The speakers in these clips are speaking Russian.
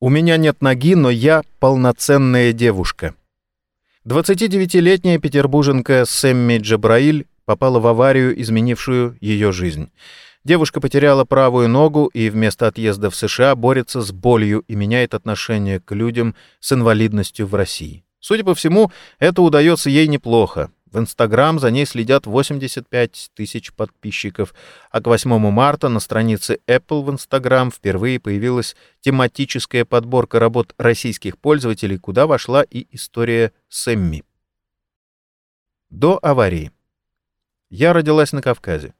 У меня нет ноги, но я полноценная девушка. 29-летняя петербурженка Сэмми Джабраиль попала в аварию, изменившую ее жизнь. Девушка потеряла правую ногу и вместо отъезда в США борется с болью и меняет отношение к людям с инвалидностью в России. Судя по всему, это удается ей неплохо. В Инстаграм за ней следят 85 тысяч подписчиков, а к 8 марта на странице Apple в Инстаграм впервые появилась тематическая подборка работ российских пользователей, куда вошла и история Сэмми. До аварии. Я родилась на Кавказе.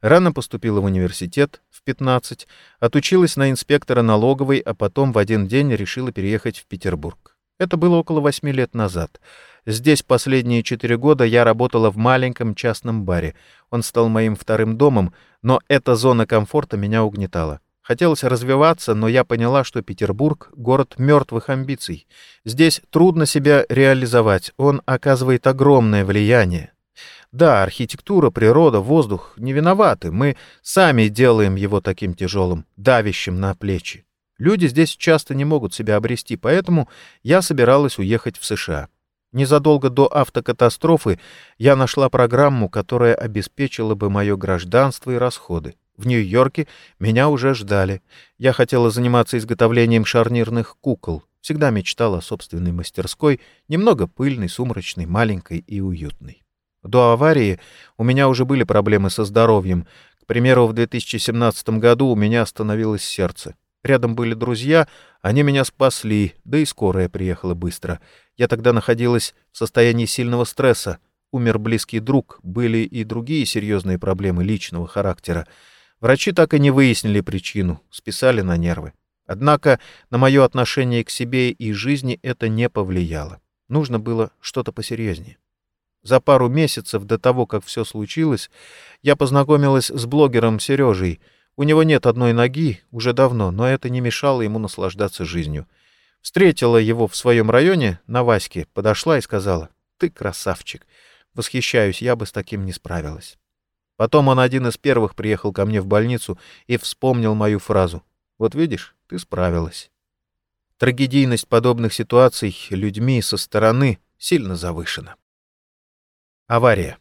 Рано поступила в университет, в 15, отучилась на инспектора налоговой, а потом в один день решила переехать в Петербург. Это было около восьми лет назад — Здесь последние четыре года я работала в маленьком частном баре. Он стал моим вторым домом, но эта зона комфорта меня угнетала. Хотелось развиваться, но я поняла, что Петербург — город мертвых амбиций. Здесь трудно себя реализовать, он оказывает огромное влияние. Да, архитектура, природа, воздух не виноваты, мы сами делаем его таким тяжелым, давящим на плечи. Люди здесь часто не могут себя обрести, поэтому я собиралась уехать в США. Незадолго до автокатастрофы я нашла программу, которая обеспечила бы мое гражданство и расходы. В Нью-Йорке меня уже ждали. Я хотела заниматься изготовлением шарнирных кукол. Всегда мечтала о собственной мастерской, немного пыльной, сумрачной, маленькой и уютной. До аварии у меня уже были проблемы со здоровьем. К примеру, в 2017 году у меня остановилось сердце. Рядом были друзья, они меня спасли, да и скорая приехала быстро. Я тогда находилась в состоянии сильного стресса. Умер близкий друг, были и другие серьезные проблемы личного характера. Врачи так и не выяснили причину, списали на нервы. Однако на мое отношение к себе и жизни это не повлияло. Нужно было что-то посерьезнее. За пару месяцев до того, как все случилось, я познакомилась с блогером Сережей — у него нет одной ноги уже давно, но это не мешало ему наслаждаться жизнью. Встретила его в своем районе, на Ваське, подошла и сказала, «Ты красавчик. Восхищаюсь, я бы с таким не справилась». Потом он один из первых приехал ко мне в больницу и вспомнил мою фразу. «Вот видишь, ты справилась». Трагедийность подобных ситуаций людьми со стороны сильно завышена. Авария.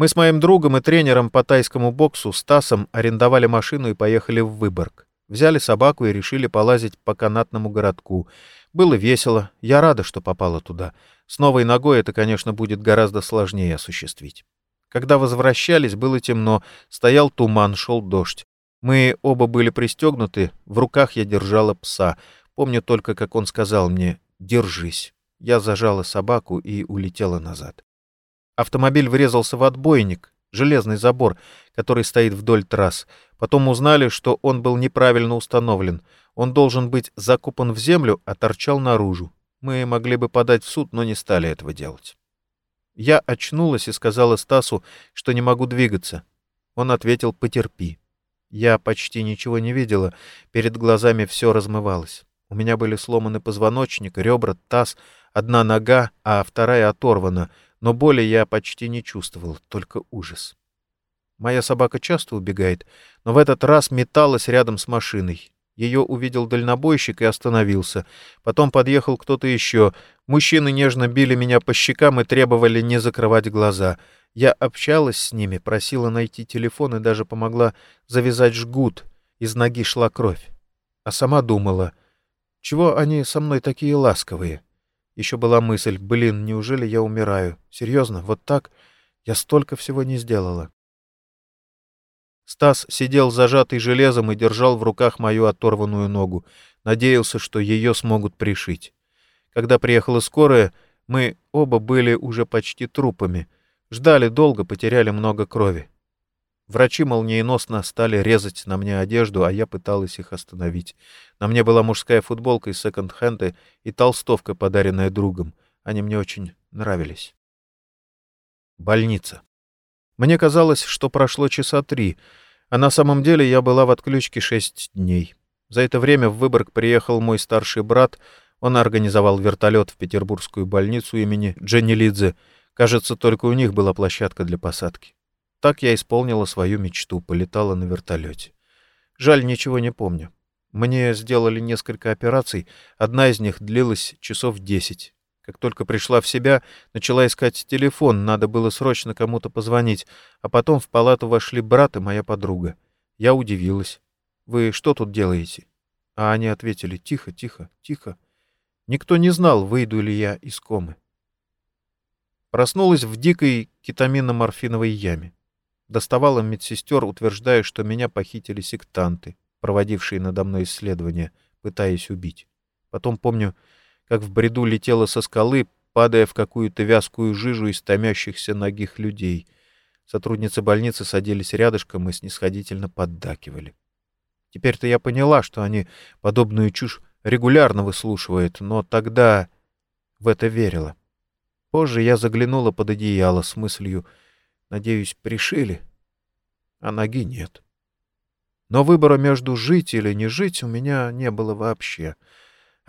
Мы с моим другом и тренером по тайскому боксу Стасом арендовали машину и поехали в Выборг. Взяли собаку и решили полазить по канатному городку. Было весело, я рада, что попала туда. С новой ногой это, конечно, будет гораздо сложнее осуществить. Когда возвращались, было темно, стоял туман, шел дождь. Мы оба были пристегнуты, в руках я держала пса. Помню только, как он сказал мне «держись». Я зажала собаку и улетела назад. Автомобиль врезался в отбойник, железный забор, который стоит вдоль трасс. Потом узнали, что он был неправильно установлен. Он должен быть закопан в землю, а торчал наружу. Мы могли бы подать в суд, но не стали этого делать. Я очнулась и сказала Стасу, что не могу двигаться. Он ответил «потерпи». Я почти ничего не видела, перед глазами все размывалось. У меня были сломаны позвоночник, ребра, таз, одна нога, а вторая оторвана — но боли я почти не чувствовал, только ужас. Моя собака часто убегает, но в этот раз металась рядом с машиной. Ее увидел дальнобойщик и остановился. Потом подъехал кто-то еще. Мужчины нежно били меня по щекам и требовали не закрывать глаза. Я общалась с ними, просила найти телефон и даже помогла завязать жгут. Из ноги шла кровь. А сама думала, чего они со мной такие ласковые? Еще была мысль, блин, неужели я умираю? Серьезно, вот так? Я столько всего не сделала. Стас сидел зажатый железом и держал в руках мою оторванную ногу. Надеялся, что ее смогут пришить. Когда приехала скорая, мы оба были уже почти трупами. Ждали долго, потеряли много крови. Врачи молниеносно стали резать на мне одежду, а я пыталась их остановить. На мне была мужская футболка из секонд-хенда и толстовка, подаренная другом. Они мне очень нравились. Больница. Мне казалось, что прошло часа три, а на самом деле я была в отключке шесть дней. За это время в Выборг приехал мой старший брат. Он организовал вертолет в петербургскую больницу имени Дженни Лидзе. Кажется, только у них была площадка для посадки. Так я исполнила свою мечту, полетала на вертолете. Жаль, ничего не помню. Мне сделали несколько операций, одна из них длилась часов десять. Как только пришла в себя, начала искать телефон, надо было срочно кому-то позвонить, а потом в палату вошли брат и моя подруга. Я удивилась. «Вы что тут делаете?» А они ответили «Тихо, тихо, тихо». Никто не знал, выйду ли я из комы. Проснулась в дикой кетаминно-морфиновой яме. Доставала медсестер, утверждая, что меня похитили сектанты, проводившие надо мной исследования, пытаясь убить. Потом помню, как в бреду летела со скалы, падая в какую-то вязкую жижу из томящихся ногих людей. Сотрудницы больницы садились рядышком и снисходительно поддакивали. Теперь-то я поняла, что они подобную чушь регулярно выслушивают, но тогда в это верила. Позже я заглянула под одеяло с мыслью «Надеюсь, пришили?» А ноги нет. Но выбора между жить или не жить у меня не было вообще —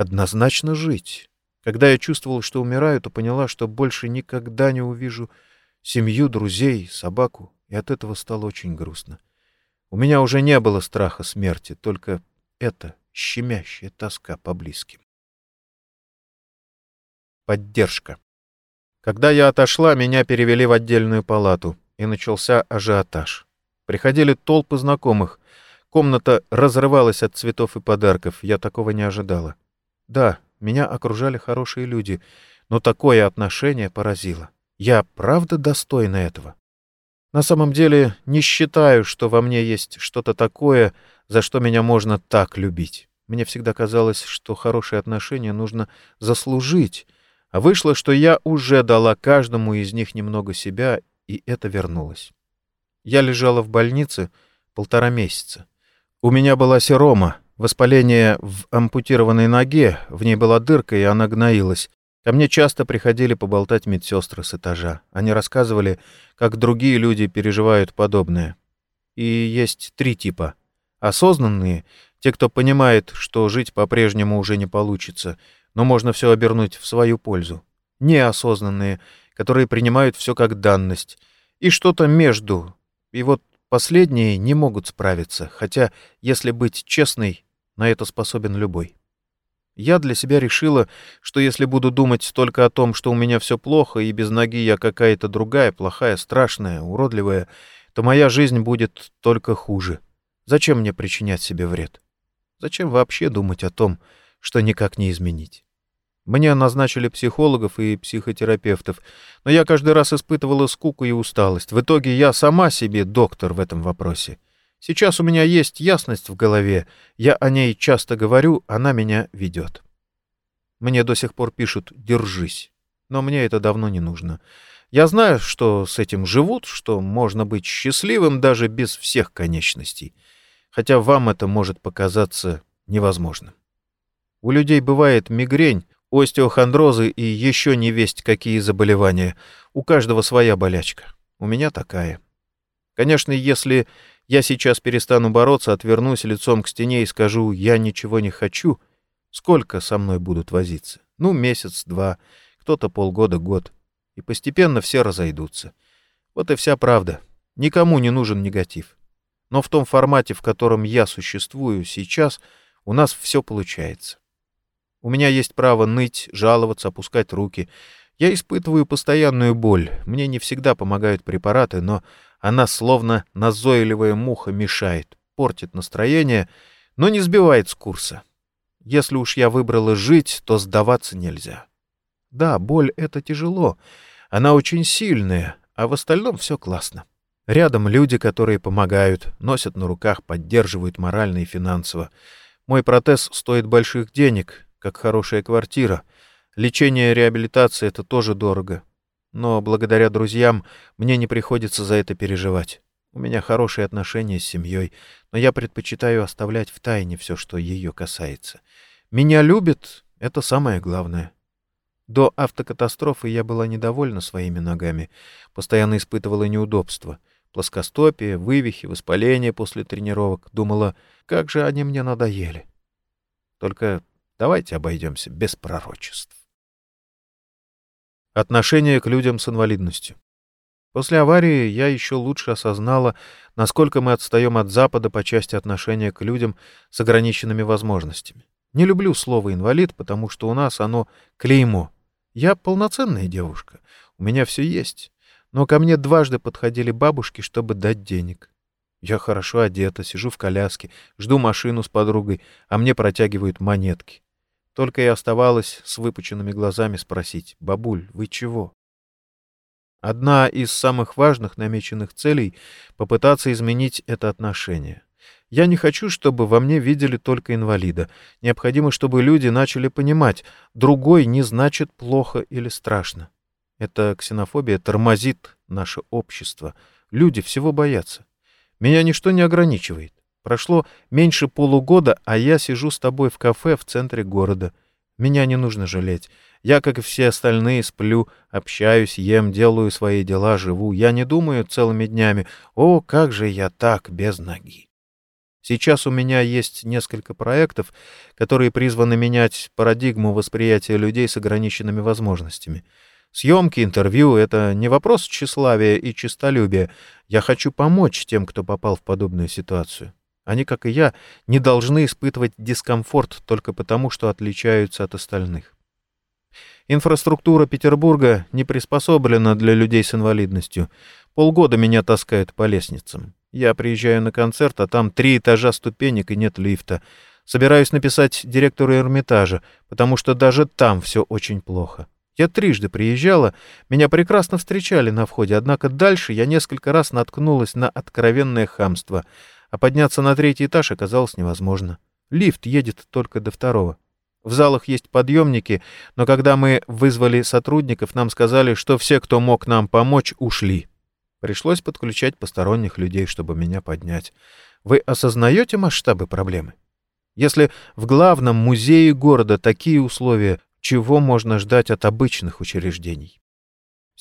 однозначно жить. Когда я чувствовал, что умираю, то поняла, что больше никогда не увижу семью, друзей, собаку, и от этого стало очень грустно. У меня уже не было страха смерти, только это щемящая тоска по близким. Поддержка. Когда я отошла, меня перевели в отдельную палату, и начался ажиотаж. Приходили толпы знакомых. Комната разрывалась от цветов и подарков. Я такого не ожидала. Да, меня окружали хорошие люди, но такое отношение поразило. Я правда достойна этого? На самом деле не считаю, что во мне есть что-то такое, за что меня можно так любить. Мне всегда казалось, что хорошие отношения нужно заслужить, а вышло, что я уже дала каждому из них немного себя, и это вернулось. Я лежала в больнице полтора месяца. У меня была серома, Воспаление в ампутированной ноге, в ней была дырка, и она гноилась. Ко мне часто приходили поболтать медсестры с этажа. Они рассказывали, как другие люди переживают подобное. И есть три типа. Осознанные — те, кто понимает, что жить по-прежнему уже не получится, но можно все обернуть в свою пользу. Неосознанные, которые принимают все как данность. И что-то между. И вот последние не могут справиться, хотя, если быть честной, на это способен любой. Я для себя решила, что если буду думать только о том, что у меня все плохо, и без ноги я какая-то другая, плохая, страшная, уродливая, то моя жизнь будет только хуже. Зачем мне причинять себе вред? Зачем вообще думать о том, что никак не изменить? Мне назначили психологов и психотерапевтов, но я каждый раз испытывала скуку и усталость. В итоге я сама себе доктор в этом вопросе. Сейчас у меня есть ясность в голове, я о ней часто говорю, она меня ведет. Мне до сих пор пишут «держись», но мне это давно не нужно. Я знаю, что с этим живут, что можно быть счастливым даже без всех конечностей, хотя вам это может показаться невозможным. У людей бывает мигрень, остеохондрозы и еще не весть какие заболевания. У каждого своя болячка. У меня такая. Конечно, если я сейчас перестану бороться, отвернусь лицом к стене и скажу «я ничего не хочу», сколько со мной будут возиться? Ну, месяц-два, кто-то полгода, год. И постепенно все разойдутся. Вот и вся правда. Никому не нужен негатив. Но в том формате, в котором я существую сейчас, у нас все получается. У меня есть право ныть, жаловаться, опускать руки. Я испытываю постоянную боль. Мне не всегда помогают препараты, но она словно назойливая муха мешает, портит настроение, но не сбивает с курса. Если уж я выбрала жить, то сдаваться нельзя. Да, боль — это тяжело. Она очень сильная, а в остальном все классно. Рядом люди, которые помогают, носят на руках, поддерживают морально и финансово. Мой протез стоит больших денег, как хорошая квартира. Лечение и реабилитация — это тоже дорого. Но благодаря друзьям мне не приходится за это переживать. У меня хорошие отношения с семьей, но я предпочитаю оставлять в тайне все, что ее касается. Меня любят — это самое главное. До автокатастрофы я была недовольна своими ногами, постоянно испытывала неудобства. Плоскостопие, вывихи, воспаление после тренировок. Думала, как же они мне надоели. Только давайте обойдемся без пророчеств. Отношение к людям с инвалидностью. После аварии я еще лучше осознала, насколько мы отстаем от Запада по части отношения к людям с ограниченными возможностями. Не люблю слово «инвалид», потому что у нас оно клеймо. Я полноценная девушка, у меня все есть. Но ко мне дважды подходили бабушки, чтобы дать денег. Я хорошо одета, сижу в коляске, жду машину с подругой, а мне протягивают монетки. Только и оставалось с выпученными глазами спросить, «Бабуль, вы чего?» Одна из самых важных намеченных целей — попытаться изменить это отношение. Я не хочу, чтобы во мне видели только инвалида. Необходимо, чтобы люди начали понимать, другой не значит плохо или страшно. Эта ксенофобия тормозит наше общество. Люди всего боятся. Меня ничто не ограничивает. Прошло меньше полугода, а я сижу с тобой в кафе в центре города. Меня не нужно жалеть. Я, как и все остальные, сплю, общаюсь, ем, делаю свои дела, живу. Я не думаю целыми днями, о, как же я так без ноги. Сейчас у меня есть несколько проектов, которые призваны менять парадигму восприятия людей с ограниченными возможностями. Съемки, интервью — это не вопрос тщеславия и честолюбия. Я хочу помочь тем, кто попал в подобную ситуацию. Они, как и я, не должны испытывать дискомфорт только потому, что отличаются от остальных. Инфраструктура Петербурга не приспособлена для людей с инвалидностью. Полгода меня таскают по лестницам. Я приезжаю на концерт, а там три этажа ступенек и нет лифта. Собираюсь написать директору Эрмитажа, потому что даже там все очень плохо. Я трижды приезжала, меня прекрасно встречали на входе, однако дальше я несколько раз наткнулась на откровенное хамство — а подняться на третий этаж оказалось невозможно. Лифт едет только до второго. В залах есть подъемники, но когда мы вызвали сотрудников, нам сказали, что все, кто мог нам помочь, ушли. Пришлось подключать посторонних людей, чтобы меня поднять. Вы осознаете масштабы проблемы? Если в главном музее города такие условия, чего можно ждать от обычных учреждений?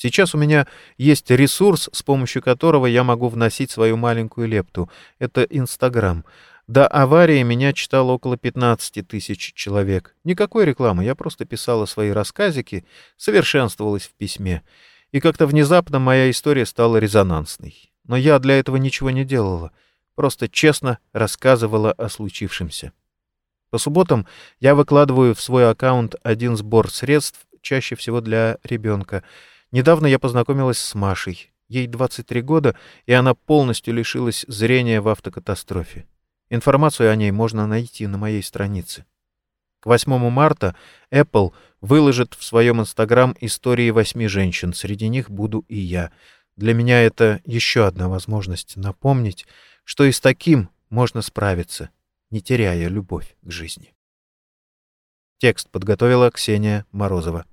Сейчас у меня есть ресурс, с помощью которого я могу вносить свою маленькую лепту. Это Инстаграм. До аварии меня читало около 15 тысяч человек. Никакой рекламы, я просто писала свои рассказики, совершенствовалась в письме. И как-то внезапно моя история стала резонансной. Но я для этого ничего не делала, просто честно рассказывала о случившемся. По субботам я выкладываю в свой аккаунт один сбор средств, чаще всего для ребенка — Недавно я познакомилась с Машей. Ей 23 года, и она полностью лишилась зрения в автокатастрофе. Информацию о ней можно найти на моей странице. К 8 марта Apple выложит в своем Инстаграм истории восьми женщин. Среди них буду и я. Для меня это еще одна возможность напомнить, что и с таким можно справиться, не теряя любовь к жизни. Текст подготовила Ксения Морозова.